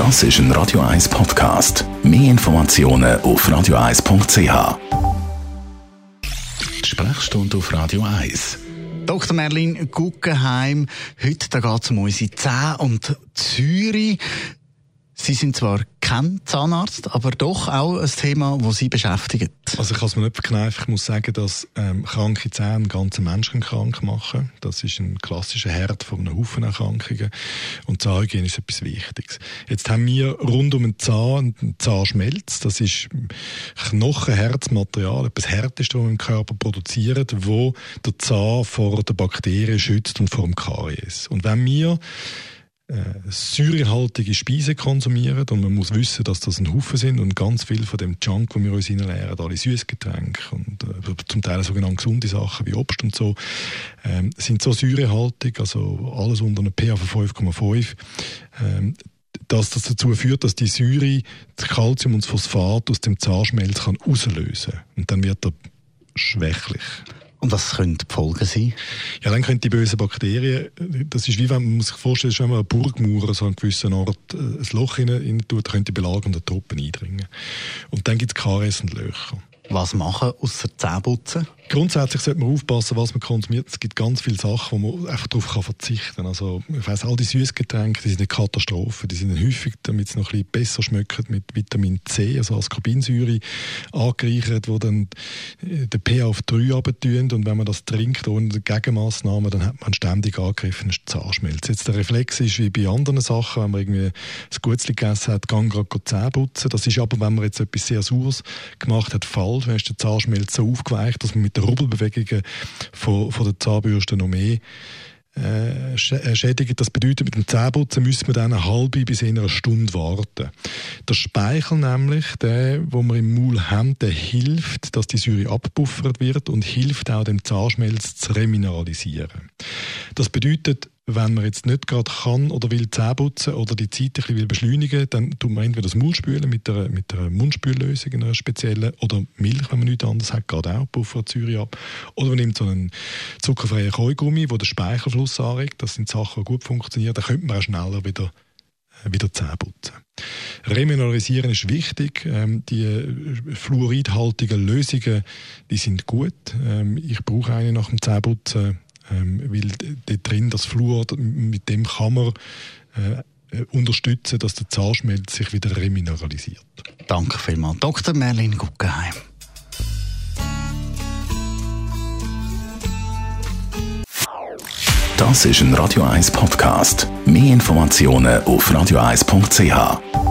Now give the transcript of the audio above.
Das ist ein Radio 1 Podcast. Mehr Informationen auf radio1.ch. Sprechstunde auf Radio 1. Dr. Merlin Guggenheim, heute geht es um unsere Zähne und Zürich. Sie sind zwar kein Zahnarzt, aber doch auch ein Thema, das Sie beschäftigt. Also ich kann es mir nicht verkneifen. Ich muss sagen, dass ähm, kranke Zähne ganzen Menschen krank machen. Das ist ein klassischer Herd von einem Haufen Erkrankungen. Und Zahnhygiene ist etwas Wichtiges. Jetzt haben wir rund um den Zahn einen Zahnschmelz. Das ist Knochenherzmaterial, etwas Härteste, das wir im Körper produzieren, wo der Zahn vor den Bakterien schützt und vor dem Karies. Und wenn wir säurehaltige Speisen konsumieren. Und man muss wissen, dass das ein Haufen sind und ganz viel von dem Junk, wo wir uns hineinleeren, alle Süßgetränke und äh, zum Teil sogenannte gesunde Sachen wie Obst und so, ähm, sind so säurehaltig, also alles unter einem pH von 5,5, ähm, dass das dazu führt, dass die Säure das Calcium und das Phosphat aus dem Zahnschmelz kann auslösen und dann wird er schwächlich. Und was können die Folgen sein? Ja, dann können die bösen Bakterien, das ist wie wenn man sich vorstellt, wenn man eine Burgmauer so an gewissen Ort äh, ein Loch rein tut, können die belagenden Truppen eindringen. Und dann gibt es Karies und Löcher. Was machen außer Zähneputzen? Grundsätzlich sollte man aufpassen, was man konsumiert. Es gibt ganz viele Sachen, wo man einfach darauf kann verzichten kann. Also, ich weiss, all die Süßgetränke, die sind eine Katastrophe. Die sind häufig, damit es noch ein bisschen besser schmeckt, mit Vitamin C, also Ascorbinsäure, angereichert, wo dann äh, den pH auf 3 abtun. Und wenn man das trinkt ohne Gegenmaßnahmen, dann hat man ständig angegriffen, Zahnschmelz. Jetzt der Reflex ist wie bei anderen Sachen, wenn man irgendwie ein Gutzli gegessen hat, gang gerade Zähne putzen. Das ist aber, wenn man jetzt etwas sehr Saures gemacht hat, falsch. Dann ist der Zahnschmelz so aufgeweicht, dass man mit den Rubbelbewegungen von, von der Zahnbürste noch mehr äh, äh, schädigen. Das bedeutet, mit dem Zähneputzen müssen wir dann eine halbe bis eine Stunde warten. Der Speichel nämlich, der, wo wir im Maul haben, der hilft, dass die Säure abpuffert wird und hilft auch, den Zahnschmelz zu remineralisieren. Das bedeutet, wenn man jetzt nicht gerade kann oder will Zähne putzen oder die Zeit ein bisschen will beschleunigen, dann tut man entweder das Maul spülen mit einer, mit einer Mundspüllösung, einer speziellen, oder Milch, wenn man nichts anderes hat, geht auch, puffert Säure ab. Oder man nimmt so einen zuckerfreien Kaugummi, der den Speichelfluss anregt. Das sind Sachen, die gut funktionieren. Dann könnte man auch schneller wieder äh, wieder Zähne putzen. Remineralisieren ist wichtig. Ähm, die äh, fluoridhaltigen Lösungen, die sind gut. Ähm, ich brauche eine nach dem Zähneputzen ähm, weil dort drin das Fluor, mit dem kann man äh, unterstützen, dass der Zahnschmelz sich wieder remineralisiert. Danke vielmals, Dr. Merlin Guggenheim. Das ist ein Radio 1 Podcast. Mehr Informationen auf radio1.ch.